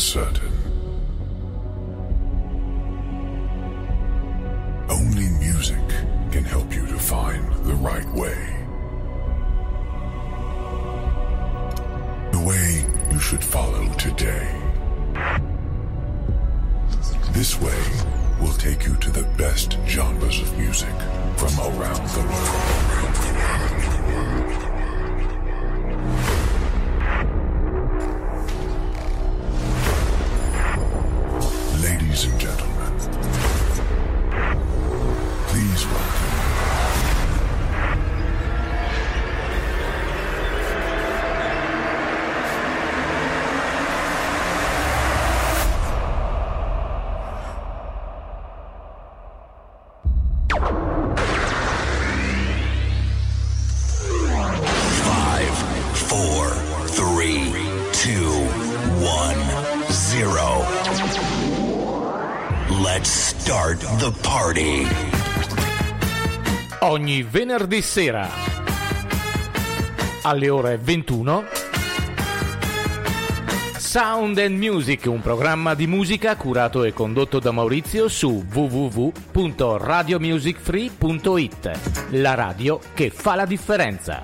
certain. Ogni venerdì sera alle ore 21 Sound and Music, un programma di musica curato e condotto da Maurizio su www.radiomusicfree.it. La radio che fa la differenza.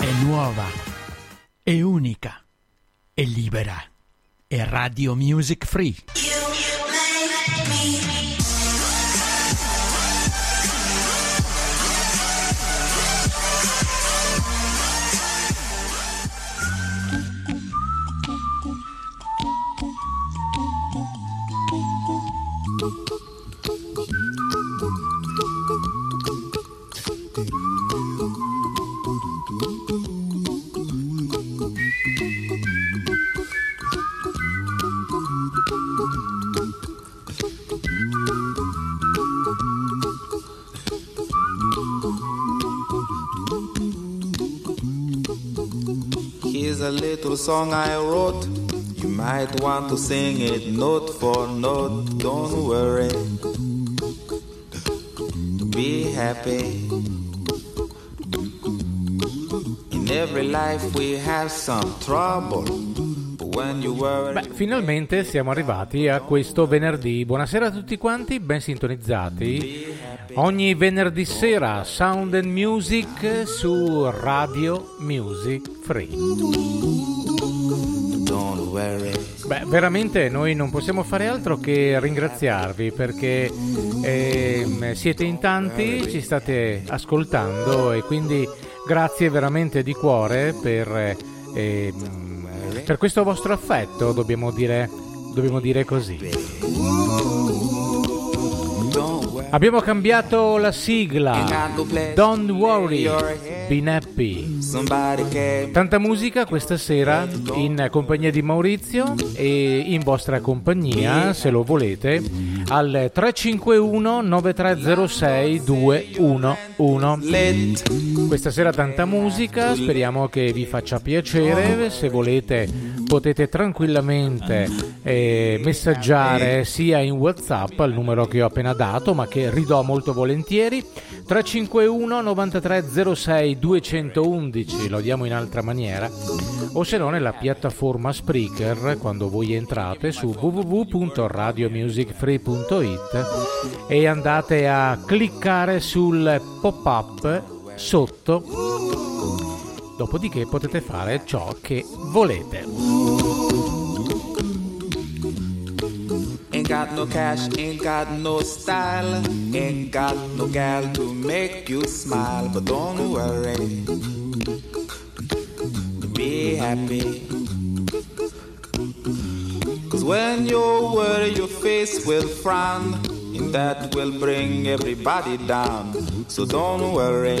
È nuova, è unica, è libera. È Radio Music Free. me. Song I wrote. You might want to sing it note for note. Don't worry. Be happy. In every life we have some trouble. Beh, finalmente siamo arrivati a questo venerdì. Buonasera a tutti quanti, ben sintonizzati. Ogni venerdì sera Sound and Music su Radio Music Free. Beh, veramente noi non possiamo fare altro che ringraziarvi perché ehm, siete in tanti, ci state ascoltando e quindi grazie veramente di cuore per, ehm, per questo vostro affetto, dobbiamo dire, dobbiamo dire così. Abbiamo cambiato la sigla. Don't worry, be happy. Tanta musica questa sera in compagnia di Maurizio e in vostra compagnia, se lo volete, al 351 9306 211. Lit. Questa sera tanta musica, speriamo che vi faccia piacere. Se volete potete tranquillamente eh, messaggiare sia in WhatsApp al numero che ho appena dato, ma che ridò molto volentieri. 351 9306 211, lo diamo in altra maniera, o se no nella piattaforma Spreaker quando voi entrate su www.radiomusicfree.it e andate a cliccare sul pop-up sotto, dopodiché potete fare ciò che volete. Ain't got no cash, ain't got no style, ain't got no gal to make you smile. But don't worry, be happy. Cause when you worry, your face will frown, and that will bring everybody down. So don't worry,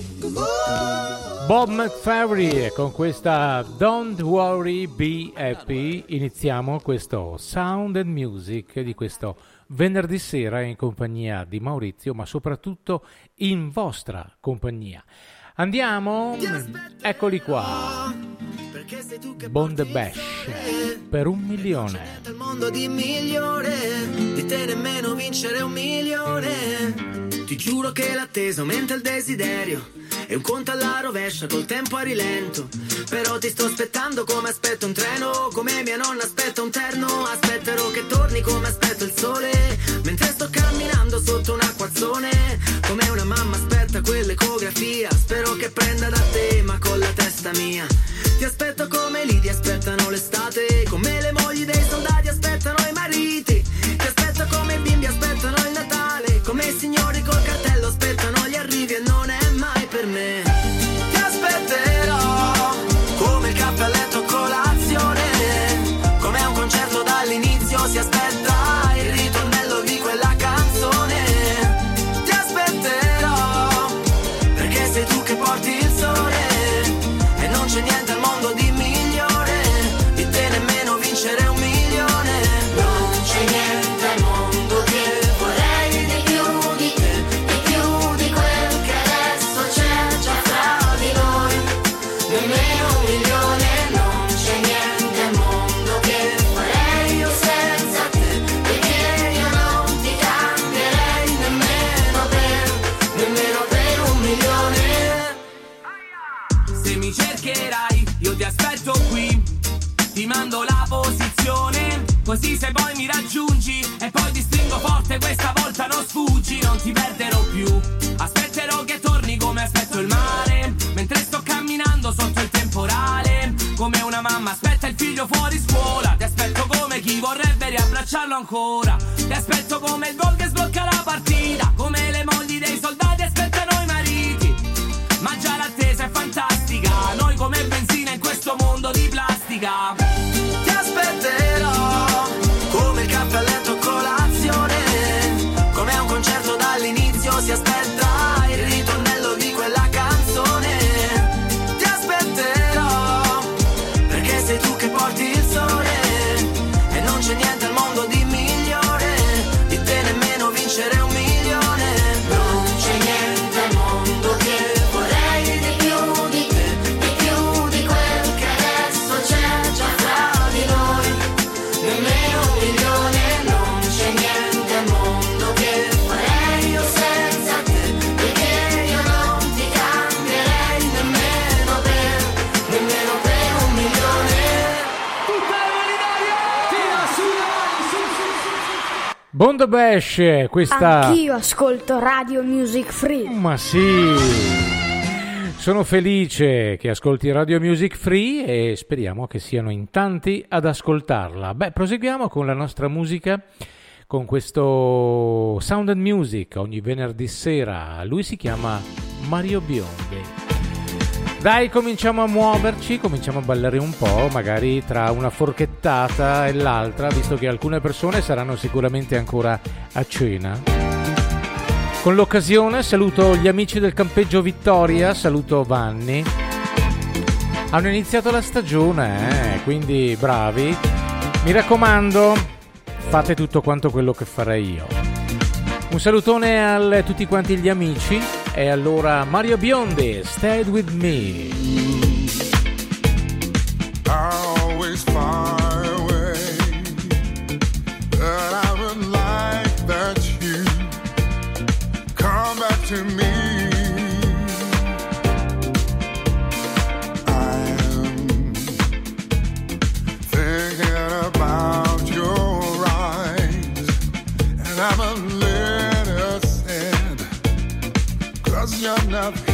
Bob McFerry con questa Don't Worry Be Happy iniziamo questo Sound and Music di questo venerdì sera in compagnia di Maurizio ma soprattutto in vostra compagnia. Andiamo, eccoli qua. Bond Bash per un milione. Il mondo di migliore, di te nemmeno vincere un milione. Ti giuro che l'attesa aumenta il desiderio. E un conto alla rovescia col tempo a rilento. Però ti sto aspettando come aspetto un treno. Come mia nonna aspetta un terno. Aspetterò che torni come aspetto il sole. Mentre sto camminando sotto un acquazzone. Come una mamma aspetta quell'ecografia. Spero che prenda da te, ma con la testa mia. Ti aspetto come lì ti aspettano l'estate. Come le mogli dei soldati aspettano i mariti. Nemmeno un milione, non c'è niente al mondo farei io senza te, perché io non ti cambierei nemmeno per, nemmeno per un milione. Se mi cercherai, io ti aspetto qui. Ti mando la posizione, così se poi mi raggiungi e poi ti stringo forte, questa volta non sfuggi, non ti perderò più. Vorrebbe riabbracciarlo ancora. Ti aspetto come il gol Bond Bash, questa... Anch'io ascolto Radio Music Free. Ma sì! Sono felice che ascolti Radio Music Free e speriamo che siano in tanti ad ascoltarla. Beh, proseguiamo con la nostra musica, con questo Sound and Music ogni venerdì sera. Lui si chiama Mario Biondi. Dai, cominciamo a muoverci, cominciamo a ballare un po', magari tra una forchettata e l'altra, visto che alcune persone saranno sicuramente ancora a cena. Con l'occasione saluto gli amici del campeggio Vittoria, saluto Vanni. Hanno iniziato la stagione, eh, quindi bravi. Mi raccomando, fate tutto quanto quello che farei io. Un salutone a tutti quanti gli amici e allora Mario Biondi, Stay With Me. Love.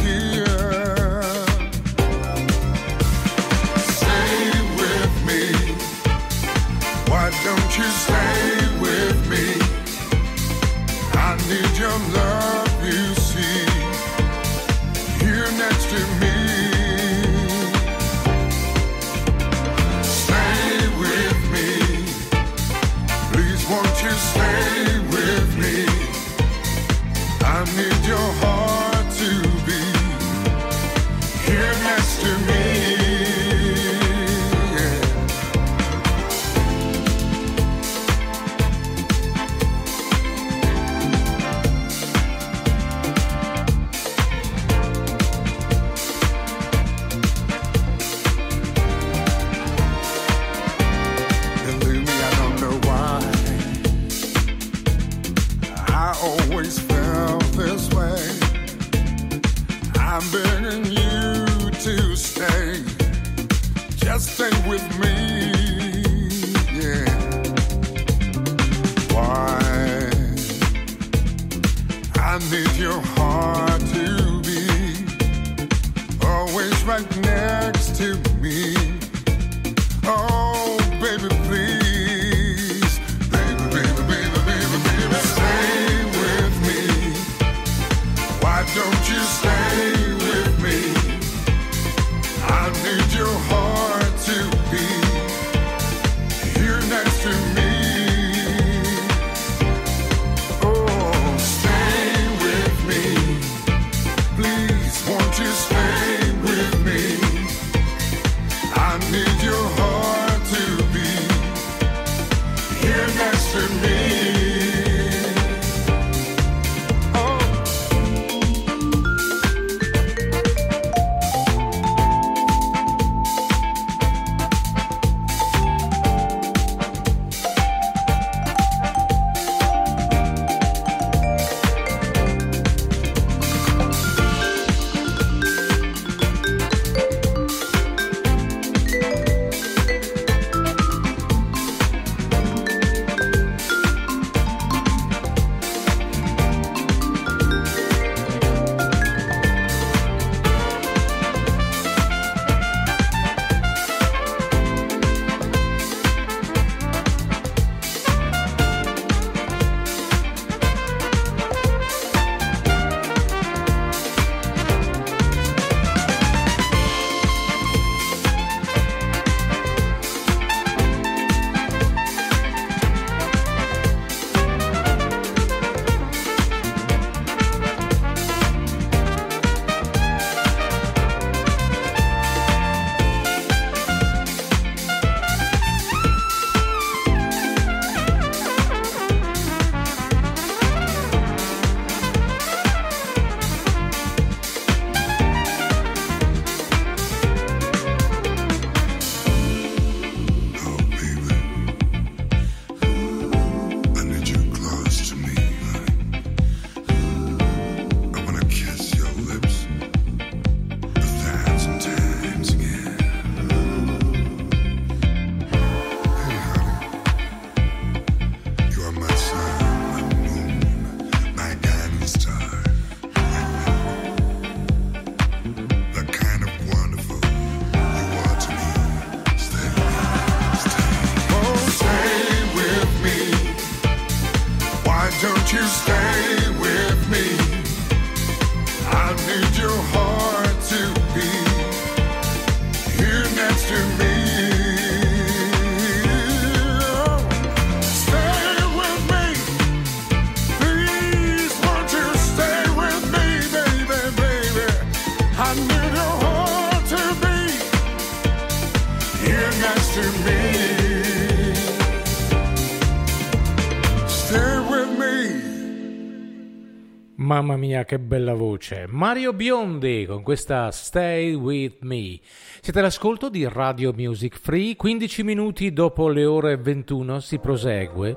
Mamma mia, che bella voce. Mario Biondi con questa Stay With Me. Siete all'ascolto di Radio Music Free. 15 minuti dopo le ore 21 si prosegue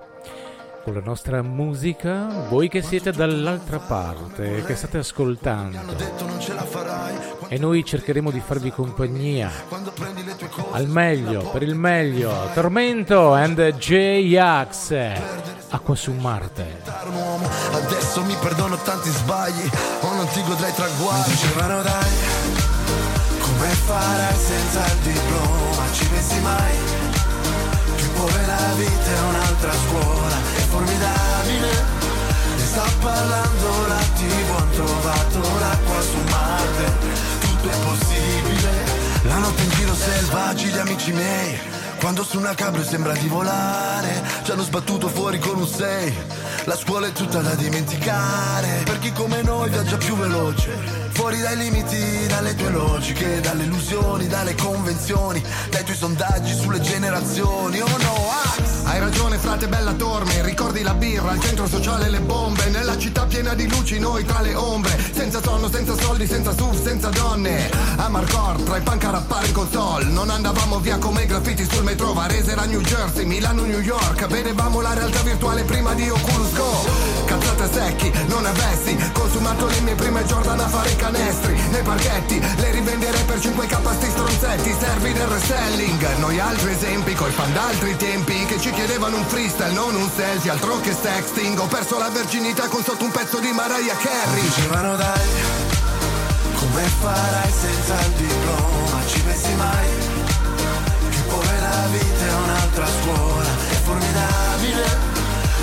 con la nostra musica. Voi che siete dall'altra parte, che state ascoltando. E noi cercheremo di farvi compagnia al meglio, per il meglio. Tormento and J-Ax. Acqua su Marte. Adesso mi perdono tanti sbagli o non ti godrei traguardi. Dicevano dai, come farai senza il diploma? Ci pensi mai? Che povera vita è un'altra scuola, è formidabile. Ne sta parlando la TV, han trovato l'acqua su Marte, tutto è possibile. La notte in giro selvaggi gli amici miei quando su una cabrio sembra di volare Ci hanno sbattuto fuori con un 6 La scuola è tutta da dimenticare Per chi come noi viaggia più veloce. Fuori dai limiti, dalle tue logiche Dalle illusioni, dalle convenzioni Dai tuoi sondaggi sulle generazioni. Oh no, ah! Hai ragione frate bella torme Ricordi la birra, il centro sociale le bombe. Nella città piena di luci, noi tra le ombre. Senza sonno, senza soldi, senza surf, senza donne. A Marcor, tra i punk a rappare in console Non andavamo via come i graffiti sul metro Varese era New Jersey, Milano, New York. Vedevamo la realtà virtuale prima di Oculus Go. Cazzate secchi, non avessi Consumato le mie prime Jordan a fare canestri. Nei parchetti, le rivenderei per 5k sti stronzetti Servi del reselling. Noi altri esempi, coi fan d'altri tempi Che ci chiedevano un freestyle, non un selfie Altro che sexting. Ho perso la verginità con sotto un pezzo di Mariah Carey. Dicevano dai Come farai senza il diploma? Ci pensi mai? La vita è un'altra scuola, è formidabile.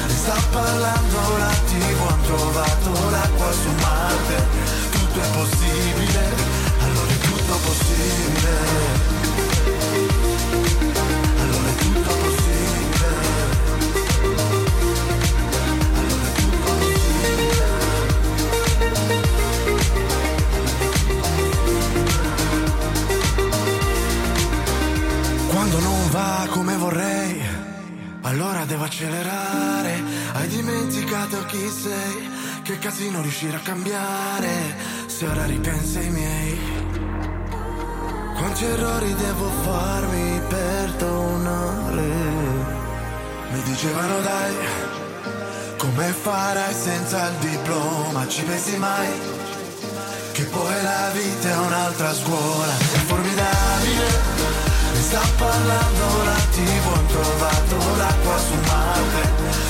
Sta parlando la TV, han trovato l'acqua su Marte. Tutto è possibile, allora è tutto possibile. Allora devo accelerare. Hai dimenticato chi sei, che casino riuscire a cambiare, se ora ripensi ai miei. Quanti errori devo farmi perdonare? Mi dicevano dai, come farai senza il diploma? Ci pensi mai? Che poi la vita è un'altra scuola, è formidabile mi sta parlando la tv, ho trovato l'acqua su Marte.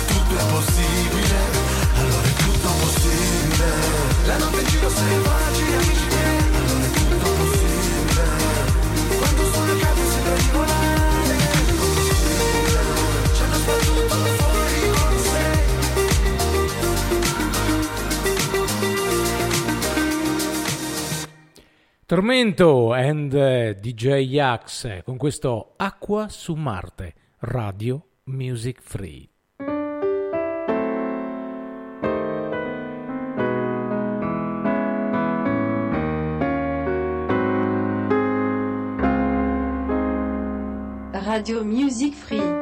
Tutto è possibile, allora è tutto possibile. La notte in giro sei facile, amici miei Tormento and eh, DJ Axe con questo Acqua su Marte, Radio Music Free. Radio Music Free.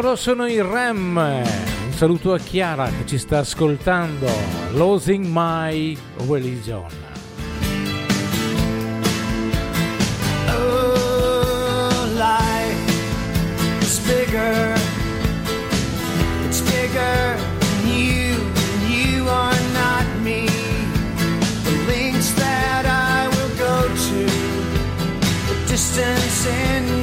Loro sono i Rem. Un saluto a Chiara che ci sta ascoltando. Losing My Religion. Oh, bigger. It's bigger distance in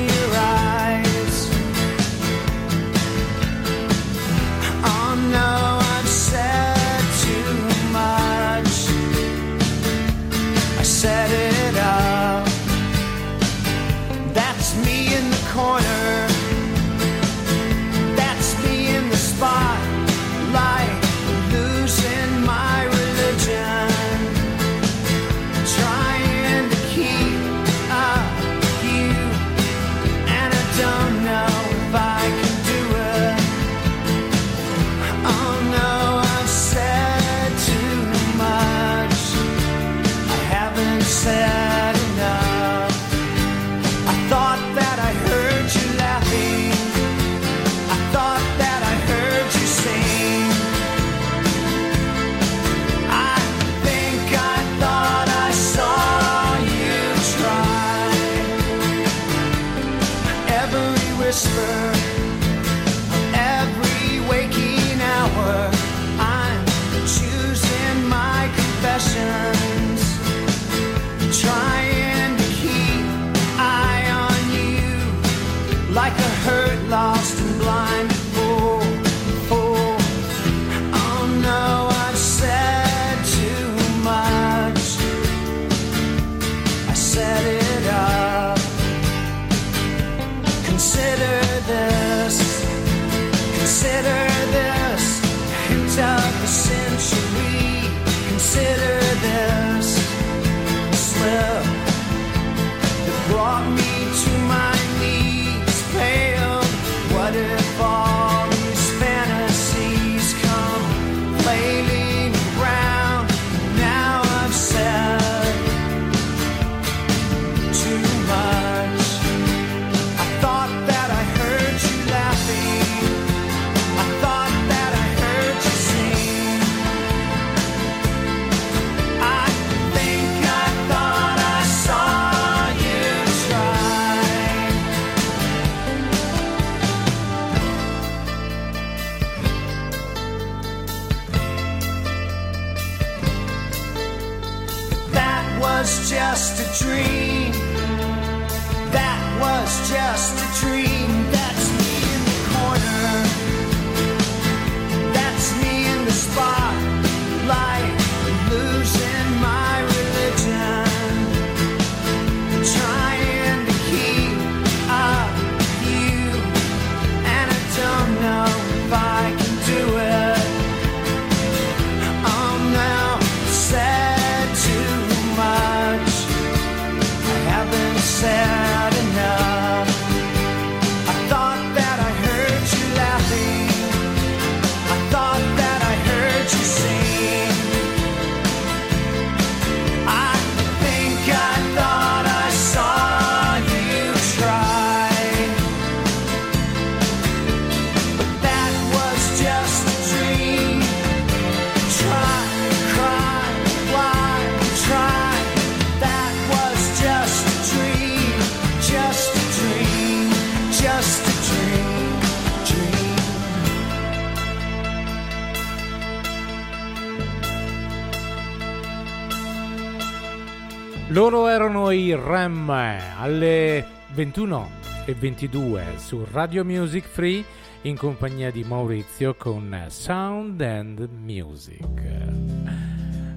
Rem alle 21 e 22 su Radio Music Free in compagnia di Maurizio con Sound and Music.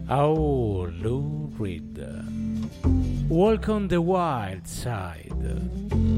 Oh, Lou Reed. Walk on the Wild Side.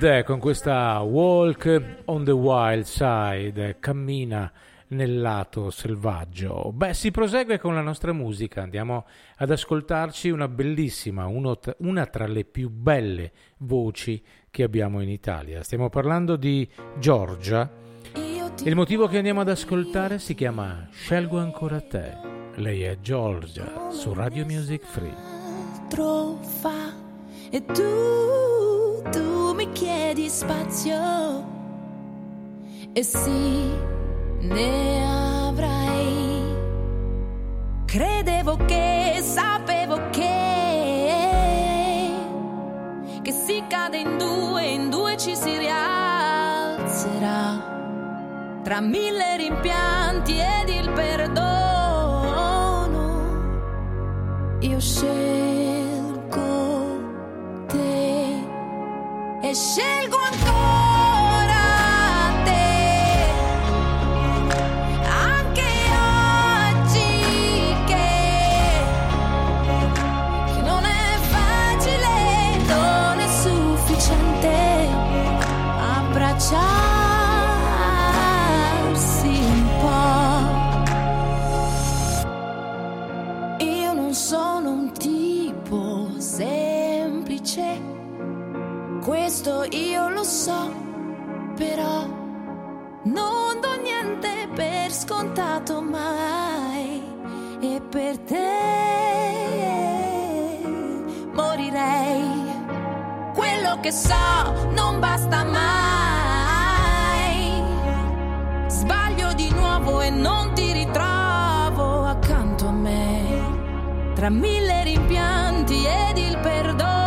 Reed con questa Walk on the Wild Side, cammina nel lato selvaggio. Beh, si prosegue con la nostra musica, andiamo ad ascoltarci una bellissima, uno una tra le più belle voci che abbiamo in Italia. Stiamo parlando di Giorgia. Il motivo che andiamo ad ascoltare si chiama Scelgo ancora te. Lei è Giorgia su Radio Music Free. altro fa e tu, tu mi chiedi spazio e sì, ne avrai. Credevo che, sapevo che, che si cade in due, in due ci si rialzerà. Tra mille rimpianti ed il perdono, io scelgo. E scelgo ancora so, però non do niente per scontato mai e per te morirei. Quello che so non basta mai. Sbaglio di nuovo e non ti ritrovo accanto a me. Tra mille rimpianti ed il perdono,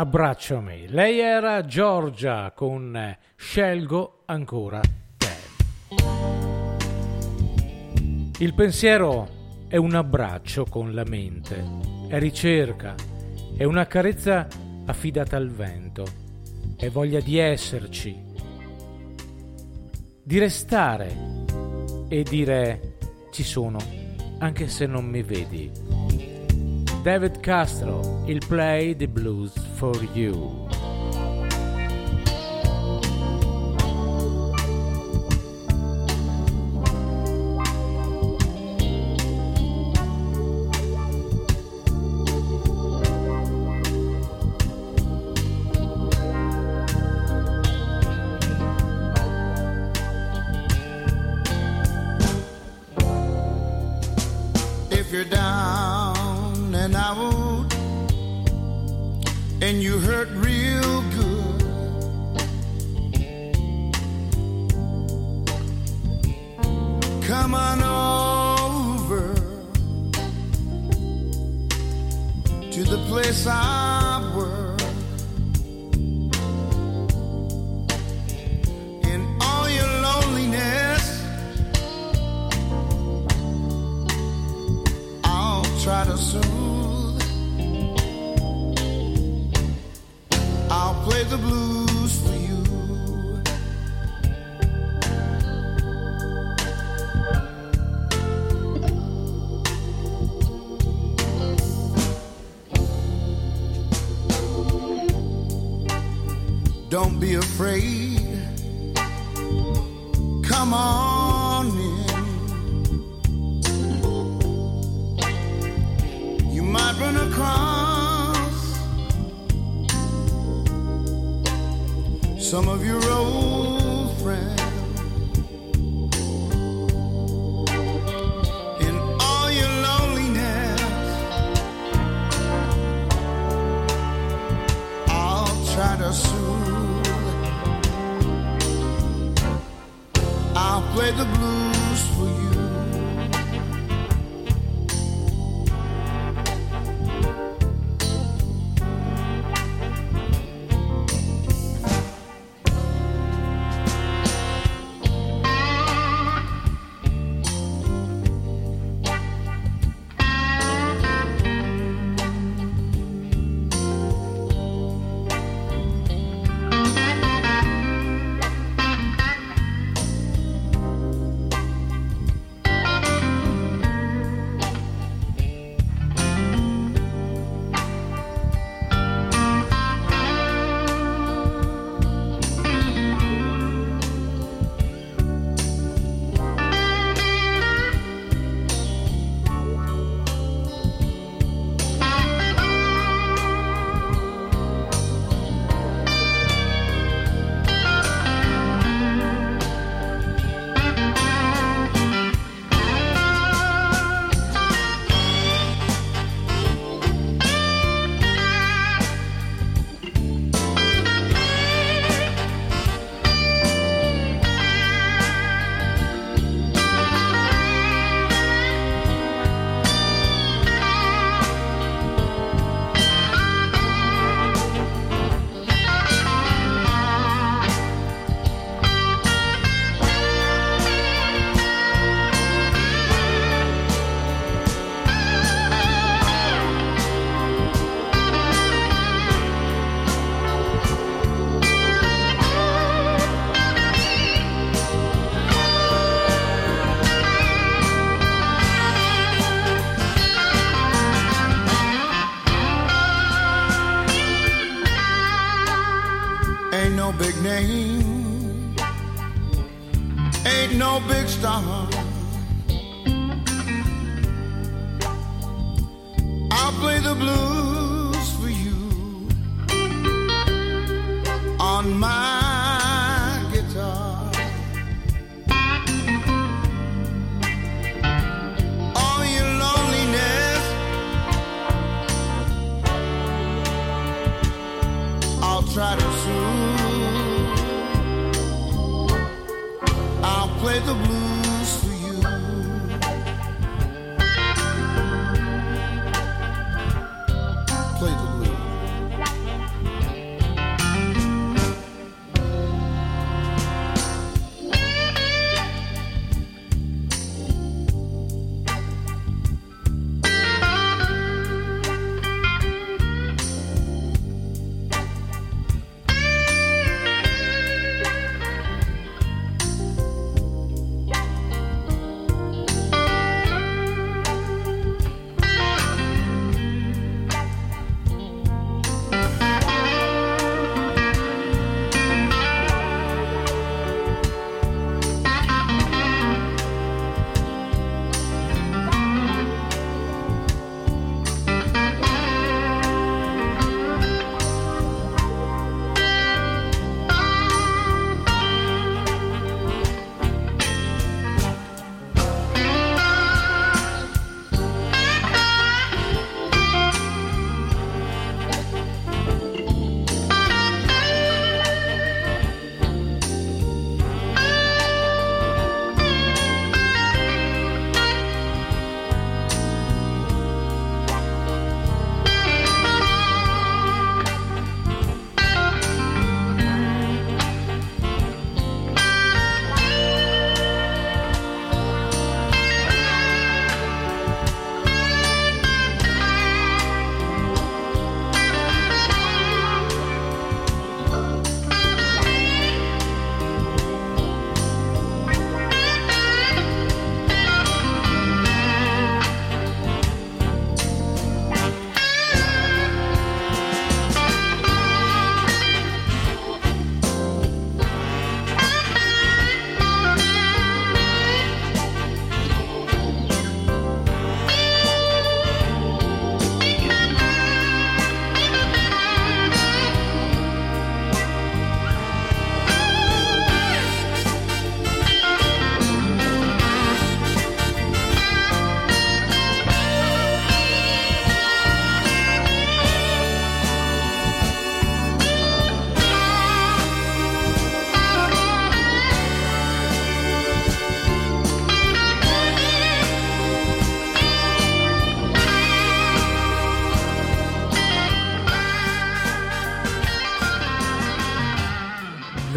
Abbracciami. Lei era Giorgia con Scelgo ancora te. Il pensiero è un abbraccio con la mente, è ricerca, è una carezza affidata al vento, è voglia di esserci, di restare e dire ci sono anche se non mi vedi. David Castro, he'll play the blues for you. Don't be afraid. Come on in. You might run across some of your old where the blues.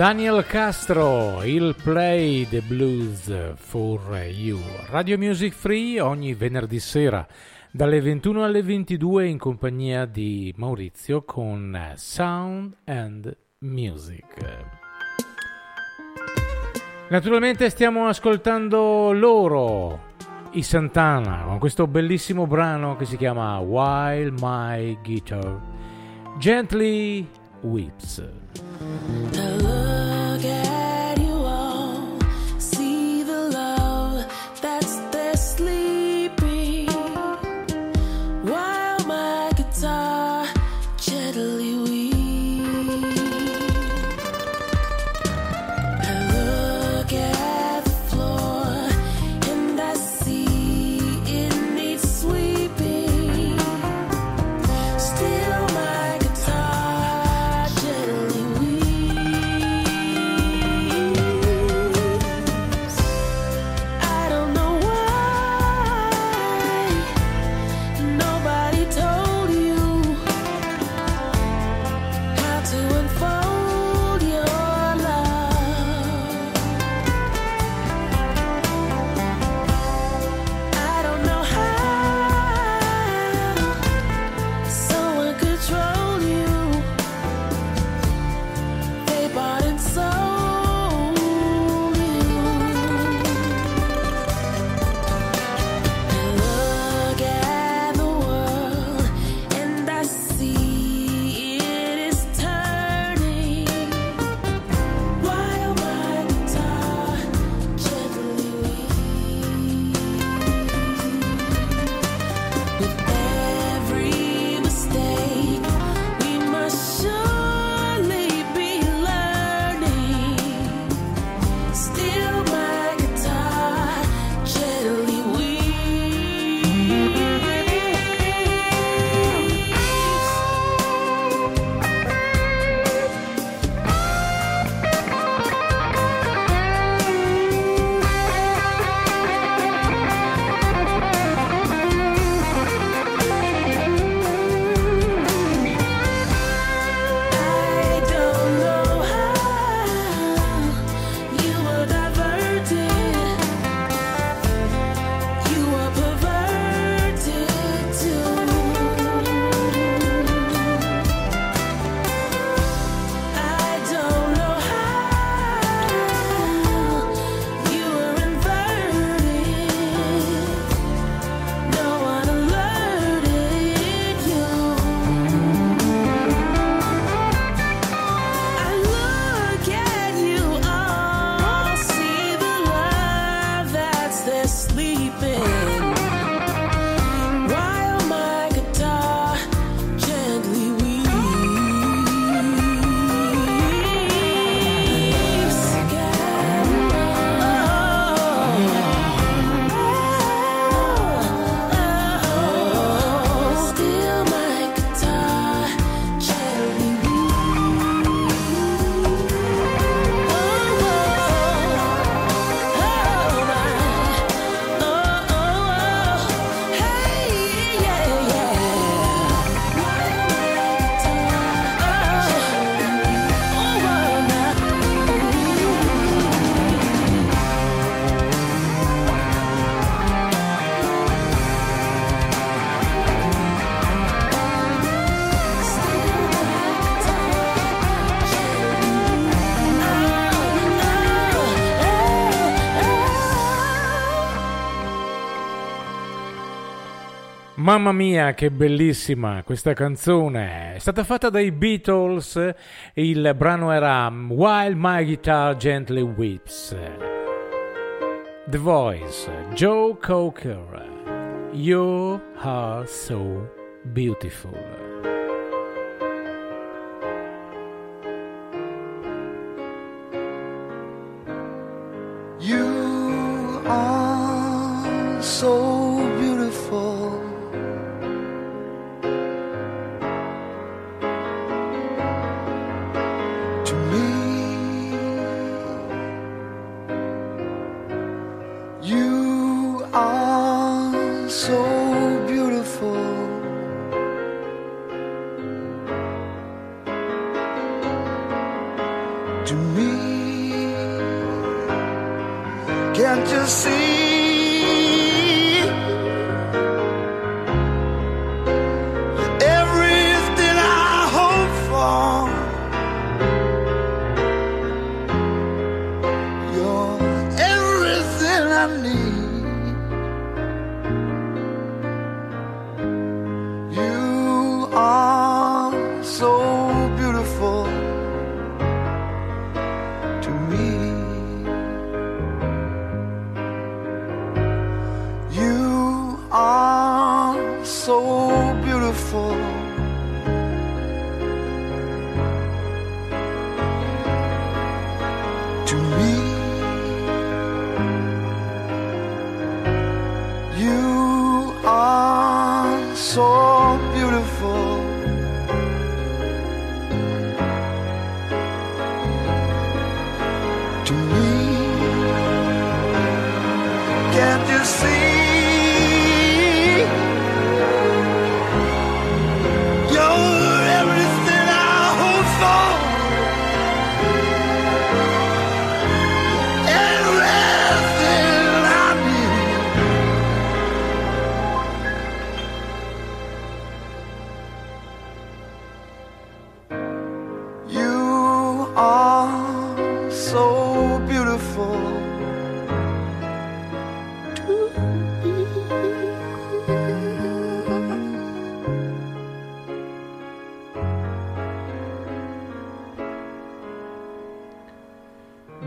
Daniel Castro, il Play the Blues for You. Radio Music Free ogni venerdì sera dalle 21 alle 22 in compagnia di Maurizio con Sound and Music. Naturalmente stiamo ascoltando loro, i Santana, con questo bellissimo brano che si chiama While My Guitar Gently Weeps. I look at Mamma mia, che bellissima questa canzone! È stata fatta dai Beatles, il brano era While My Guitar Gently Weeps. The Voice, Joe Cocker, You Are So Beautiful. Can't you see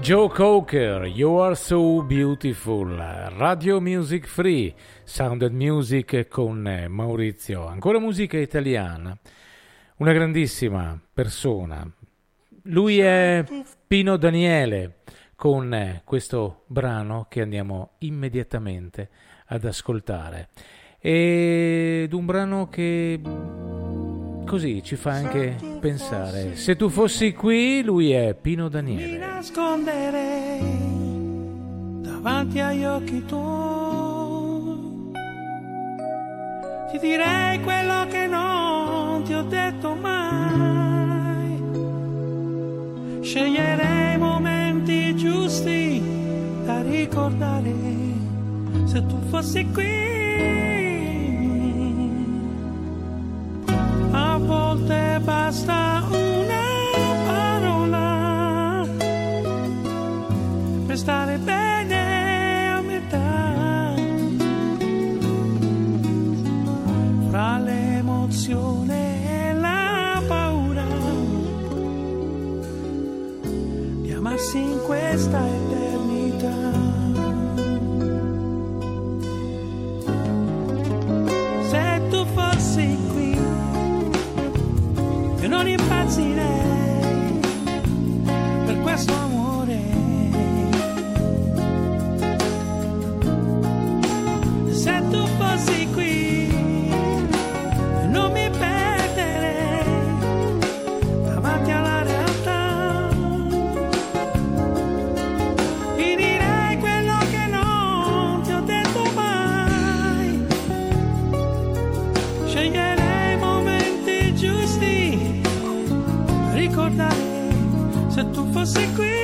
Joe Coker, You Are So Beautiful, Radio Music Free, Sounded Music con eh, Maurizio, ancora musica italiana, una grandissima persona. Lui è Pino Daniele con eh, questo brano che andiamo immediatamente ad ascoltare. Ed un brano che così ci fa anche pensare. Se tu fossi qui, lui è Pino Daniele. nasconderei davanti agli occhi tuoi. Ti direi quello che non ti ho detto mai. Sceglierei i momenti giusti da ricordare. Se tu fossi qui. Volte basta una parola per stare bene a metà fra l'emozione e la paura di amarsi in questa eternità. Se tu fossi non impazzirei per questo amore. Se tu fossi qui, non mi perderei davanti alla realtà. Ti direi quello che non ti ho detto mai. Sceglierei ricordare se tu fossi qui.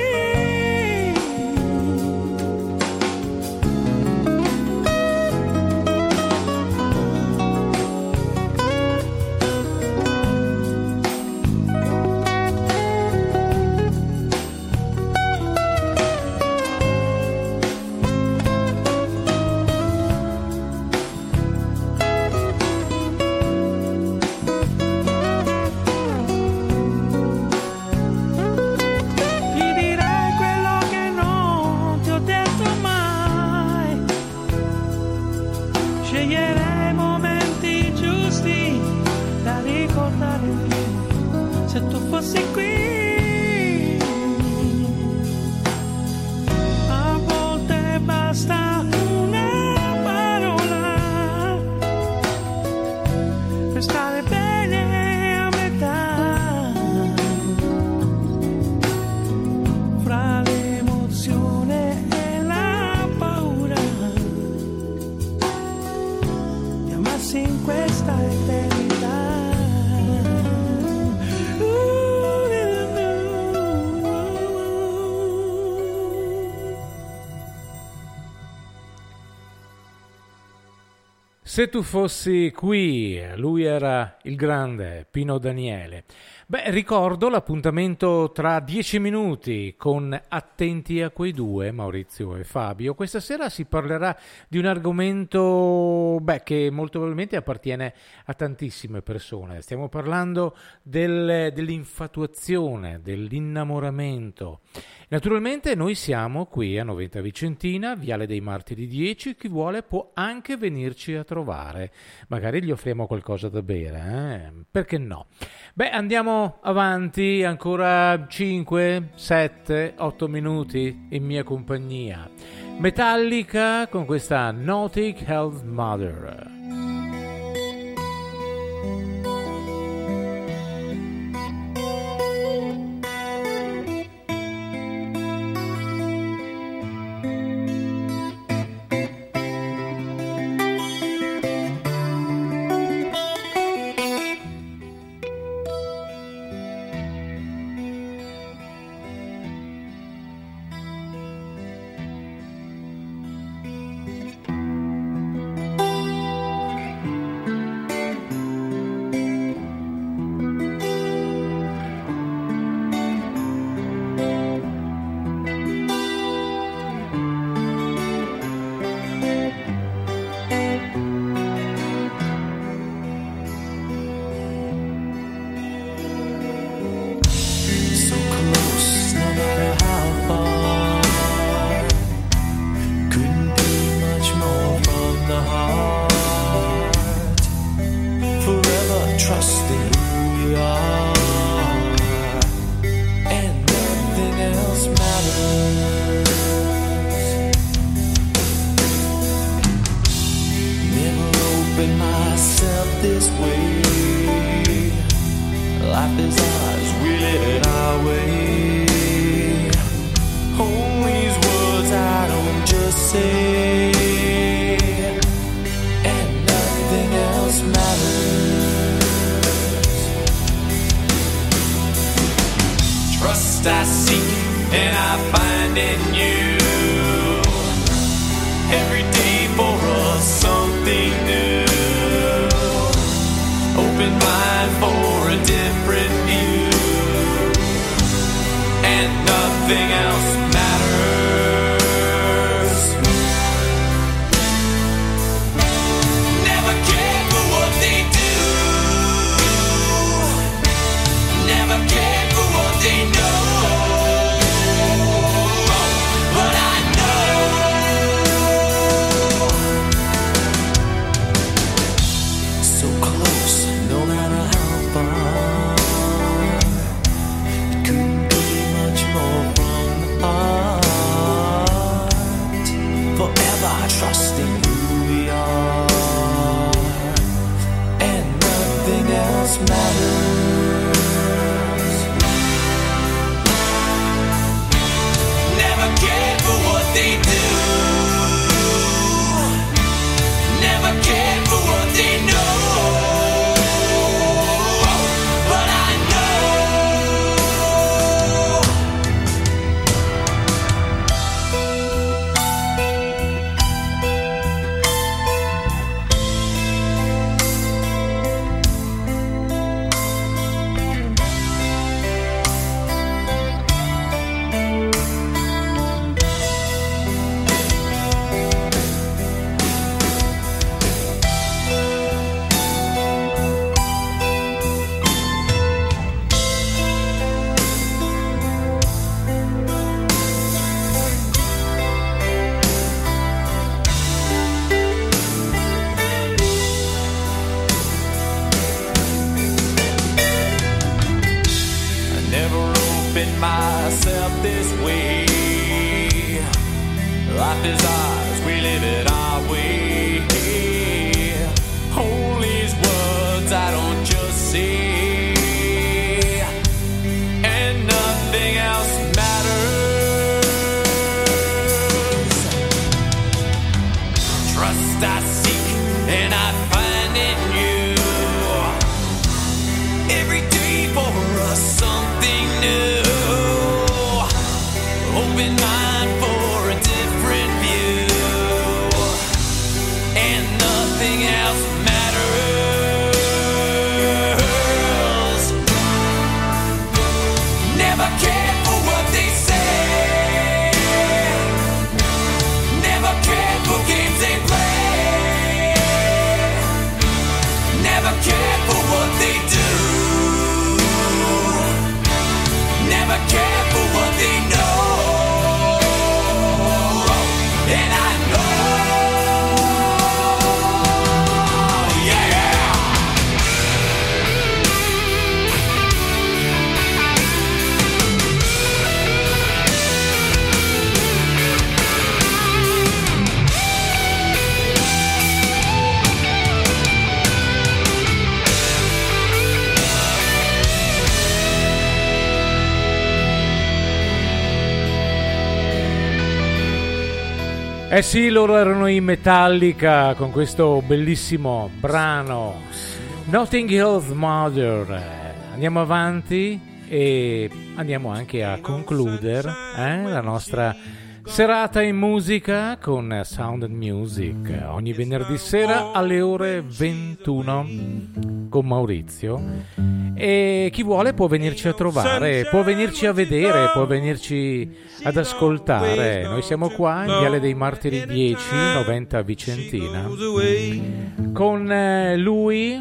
Se tu fossi qui, lui era il grande Pino Daniele. Beh, ricordo l'appuntamento tra dieci minuti con Attenti a quei due, Maurizio e Fabio. Questa sera si parlerà di un argomento beh, che molto probabilmente appartiene a tantissime persone. Stiamo parlando del- dell'infatuazione, dell'innamoramento. Naturalmente noi siamo qui a Noventa Vicentina, Viale dei Martiri 10, chi vuole può anche venirci a trovare, magari gli offriamo qualcosa da bere, eh? perché no? Beh, andiamo avanti, ancora 5, 7, 8 minuti in mia compagnia. Metallica con questa Nautic Health Mother. Eh sì, loro erano in Metallica con questo bellissimo brano Notting Hill's Mother. Andiamo avanti e andiamo anche a concludere eh, la nostra serata in musica con Sound and Music ogni venerdì sera alle ore 21 con Maurizio e chi vuole può venirci a trovare, può venirci a vedere, può venirci ad ascoltare. Noi siamo qua in Viale dei Martiri 10, 90 Vicentina. Con lui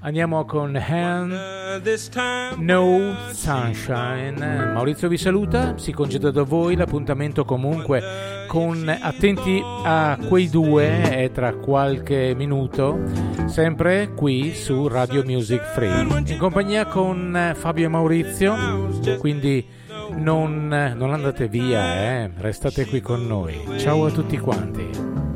andiamo con Hand No Sunshine. Maurizio vi saluta, si congeda da voi. L'appuntamento comunque con attenti a quei due è tra qualche minuto, sempre qui su Radio Music Free, in compagnia con Fabio e Maurizio. Quindi non, non andate via, eh? restate qui con noi. Ciao a tutti quanti.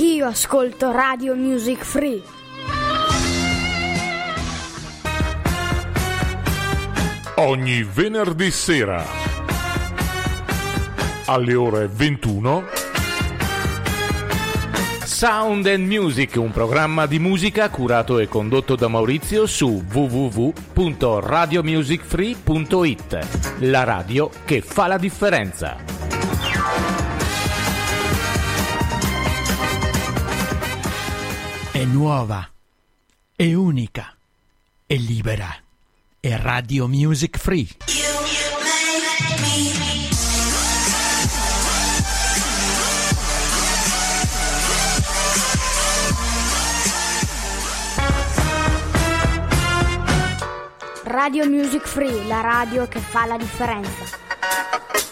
Anch'io ascolto Radio Music Free. Ogni venerdì sera alle ore 21 Sound and Music, un programma di musica curato e condotto da Maurizio su www.radiomusicfree.it. La radio che fa la differenza. È nuova, è unica, è libera. È Radio Music Free. Radio Music Free, la radio che fa la differenza.